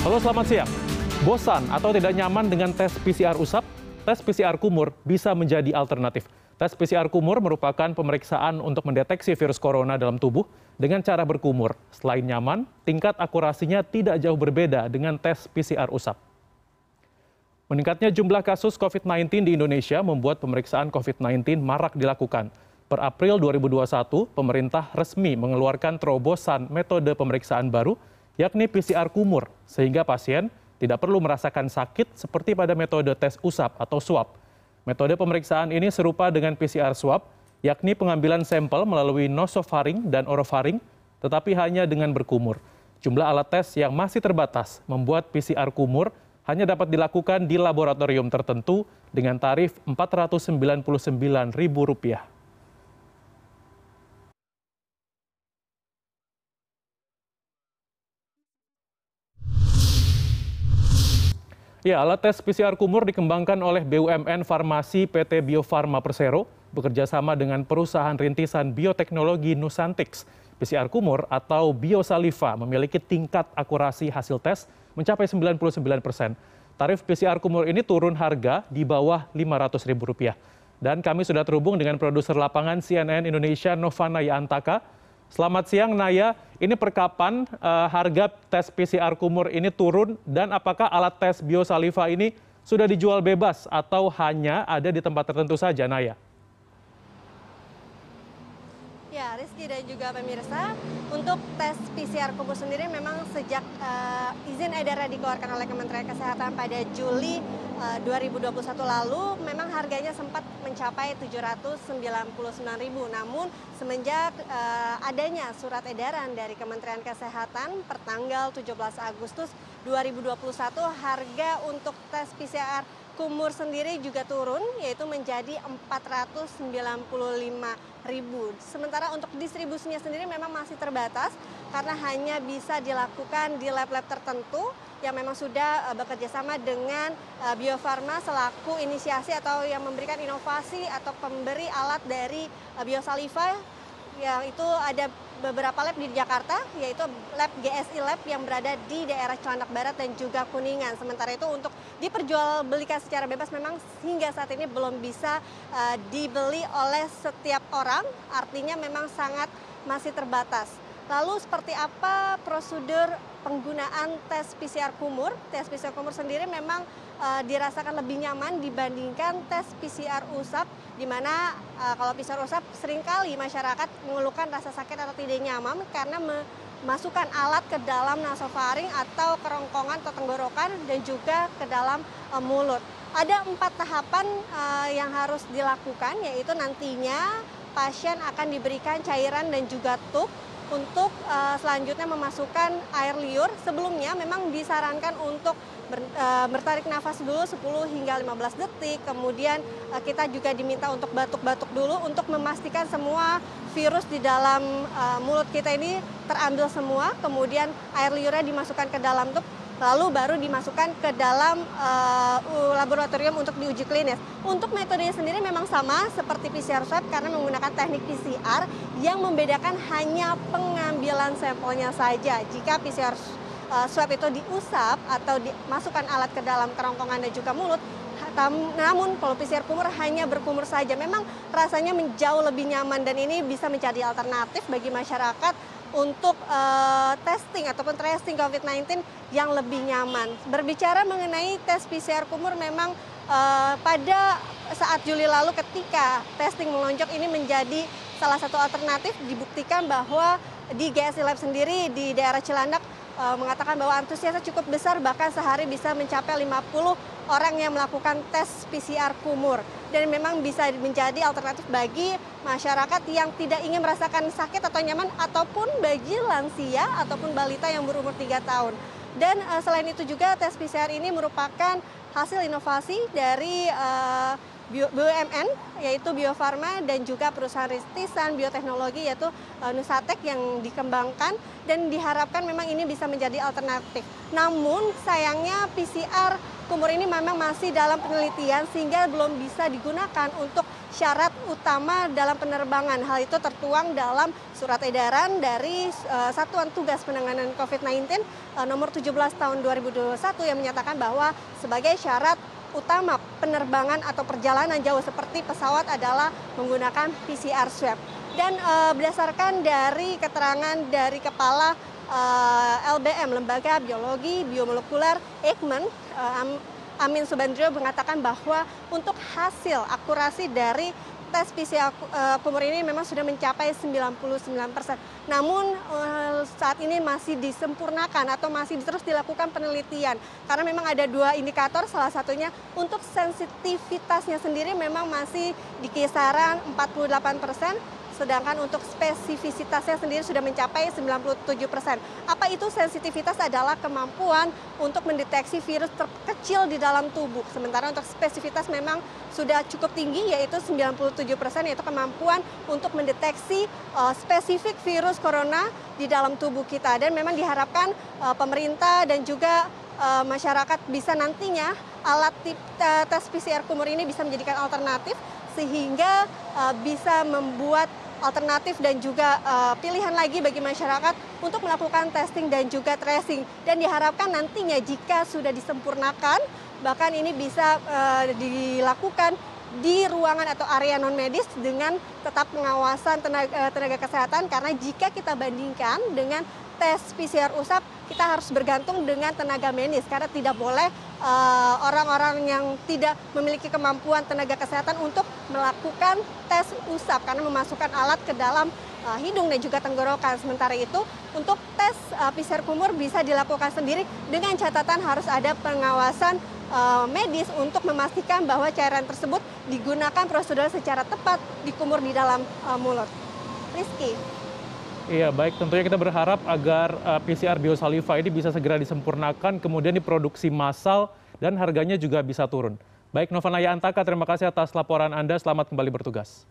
Halo selamat siang. Bosan atau tidak nyaman dengan tes PCR usap? Tes PCR kumur bisa menjadi alternatif. Tes PCR kumur merupakan pemeriksaan untuk mendeteksi virus corona dalam tubuh dengan cara berkumur. Selain nyaman, tingkat akurasinya tidak jauh berbeda dengan tes PCR usap. Meningkatnya jumlah kasus COVID-19 di Indonesia membuat pemeriksaan COVID-19 marak dilakukan. Per April 2021, pemerintah resmi mengeluarkan terobosan metode pemeriksaan baru yakni PCR kumur, sehingga pasien tidak perlu merasakan sakit seperti pada metode tes usap atau swab. Metode pemeriksaan ini serupa dengan PCR swab, yakni pengambilan sampel melalui nosofaring dan orofaring, tetapi hanya dengan berkumur. Jumlah alat tes yang masih terbatas membuat PCR kumur hanya dapat dilakukan di laboratorium tertentu dengan tarif Rp499.000. Ya, alat tes PCR kumur dikembangkan oleh BUMN Farmasi PT Bio Farma Persero bekerja sama dengan perusahaan rintisan bioteknologi Nusantix. PCR kumur atau biosaliva memiliki tingkat akurasi hasil tes mencapai 99 persen. Tarif PCR kumur ini turun harga di bawah Rp500.000. Dan kami sudah terhubung dengan produser lapangan CNN Indonesia Novana Yantaka Selamat siang Naya, ini perkapan uh, harga tes PCR kumur ini turun dan apakah alat tes biosaliva ini sudah dijual bebas atau hanya ada di tempat tertentu saja Naya? Ya, Rizky dan juga pemirsa, untuk tes PCR kubur sendiri memang sejak uh, izin edarnya dikeluarkan oleh Kementerian Kesehatan pada Juli uh, eh, 2021 lalu, memang harganya sempat mencapai 799.000. Namun semenjak uh, adanya surat edaran dari Kementerian Kesehatan pertanggal 17 Agustus 2021, harga untuk tes PCR kumur sendiri juga turun yaitu menjadi 495 ribu. Sementara untuk distribusinya sendiri memang masih terbatas karena hanya bisa dilakukan di lab-lab tertentu yang memang sudah uh, bekerja sama dengan uh, Bio Farma selaku inisiasi atau yang memberikan inovasi atau pemberi alat dari uh, Biosaliva yang itu ada beberapa lab di Jakarta, yaitu lab GSI Lab yang berada di daerah Cilandak Barat dan juga Kuningan. Sementara itu untuk diperjualbelikan secara bebas memang hingga saat ini belum bisa uh, dibeli oleh setiap orang, artinya memang sangat masih terbatas. Lalu seperti apa prosedur penggunaan tes PCR kumur? Tes PCR kumur sendiri memang uh, dirasakan lebih nyaman dibandingkan tes PCR usap, di mana uh, kalau PCR usap sering kali masyarakat mengeluhkan rasa sakit atau tidak nyaman karena memasukkan alat ke dalam nasofaring atau kerongkongan atau tenggorokan dan juga ke dalam uh, mulut. Ada empat tahapan uh, yang harus dilakukan, yaitu nantinya pasien akan diberikan cairan dan juga tub untuk uh, selanjutnya memasukkan air liur. Sebelumnya memang disarankan untuk ber, uh, bertarik nafas dulu 10 hingga 15 detik. Kemudian uh, kita juga diminta untuk batuk-batuk dulu untuk memastikan semua virus di dalam uh, mulut kita ini terambil semua. Kemudian air liurnya dimasukkan ke dalam tub lalu baru dimasukkan ke dalam uh, laboratorium untuk diuji klinis. Untuk metodenya sendiri memang sama seperti PCR swab karena menggunakan teknik PCR yang membedakan hanya pengambilan sampelnya saja. Jika PCR uh, swab itu diusap atau dimasukkan alat ke dalam kerongkongan dan juga mulut, namun kalau PCR kumur hanya berkumur saja. Memang rasanya menjauh lebih nyaman dan ini bisa menjadi alternatif bagi masyarakat untuk uh, testing ataupun tracing COVID-19 yang lebih nyaman. Berbicara mengenai tes PCR kumur memang uh, pada saat Juli lalu ketika testing melonjak ini menjadi salah satu alternatif dibuktikan bahwa di GSI Lab sendiri di daerah Cilandak uh, mengatakan bahwa antusiasnya cukup besar bahkan sehari bisa mencapai 50 orang yang melakukan tes PCR kumur dan memang bisa menjadi alternatif bagi masyarakat yang tidak ingin merasakan sakit atau nyaman ataupun bagi lansia ataupun balita yang berumur 3 tahun. Dan uh, selain itu juga tes PCR ini merupakan hasil inovasi dari uh, BUMN yaitu Bio Farma dan juga perusahaan rintisan bioteknologi yaitu uh, Nusatek yang dikembangkan dan diharapkan memang ini bisa menjadi alternatif. Namun sayangnya PCR kumur ini memang masih dalam penelitian sehingga belum bisa digunakan untuk syarat utama dalam penerbangan. Hal itu tertuang dalam surat edaran dari uh, Satuan Tugas Penanganan COVID-19 uh, nomor 17 tahun 2021 yang menyatakan bahwa sebagai syarat utama penerbangan atau perjalanan jauh seperti pesawat adalah menggunakan PCR swab. Dan uh, berdasarkan dari keterangan dari kepala uh, LBM Lembaga Biologi Biomolekuler Eijkman uh, Amin Subandrio mengatakan bahwa untuk hasil akurasi dari tes PCR kumur ini memang sudah mencapai 99 persen. Namun saat ini masih disempurnakan atau masih terus dilakukan penelitian. Karena memang ada dua indikator, salah satunya untuk sensitivitasnya sendiri memang masih di kisaran 48 persen sedangkan untuk spesifisitasnya sendiri sudah mencapai 97 persen. Apa itu sensitivitas adalah kemampuan untuk mendeteksi virus terkecil di dalam tubuh. Sementara untuk spesifitas memang sudah cukup tinggi yaitu 97 persen yaitu kemampuan untuk mendeteksi uh, spesifik virus corona di dalam tubuh kita. Dan memang diharapkan uh, pemerintah dan juga uh, masyarakat bisa nantinya alat tes PCR kumur ini bisa menjadikan alternatif sehingga uh, bisa membuat alternatif dan juga uh, pilihan lagi bagi masyarakat untuk melakukan testing dan juga tracing. Dan diharapkan nantinya jika sudah disempurnakan, bahkan ini bisa uh, dilakukan di ruangan atau area non medis dengan tetap pengawasan tenaga, tenaga kesehatan karena jika kita bandingkan dengan tes PCR usap kita harus bergantung dengan tenaga medis karena tidak boleh eh, orang-orang yang tidak memiliki kemampuan tenaga kesehatan untuk melakukan tes usap karena memasukkan alat ke dalam uh, hidung dan juga tenggorokan. Sementara itu untuk tes uh, PCR kumur bisa dilakukan sendiri dengan catatan harus ada pengawasan medis untuk memastikan bahwa cairan tersebut digunakan prosedur secara tepat dikumur di dalam mulut. Rizky. Iya, baik. Tentunya kita berharap agar uh, PCR biosaliva ini bisa segera disempurnakan, kemudian diproduksi massal, dan harganya juga bisa turun. Baik, Nova Naya Antaka, terima kasih atas laporan Anda. Selamat kembali bertugas.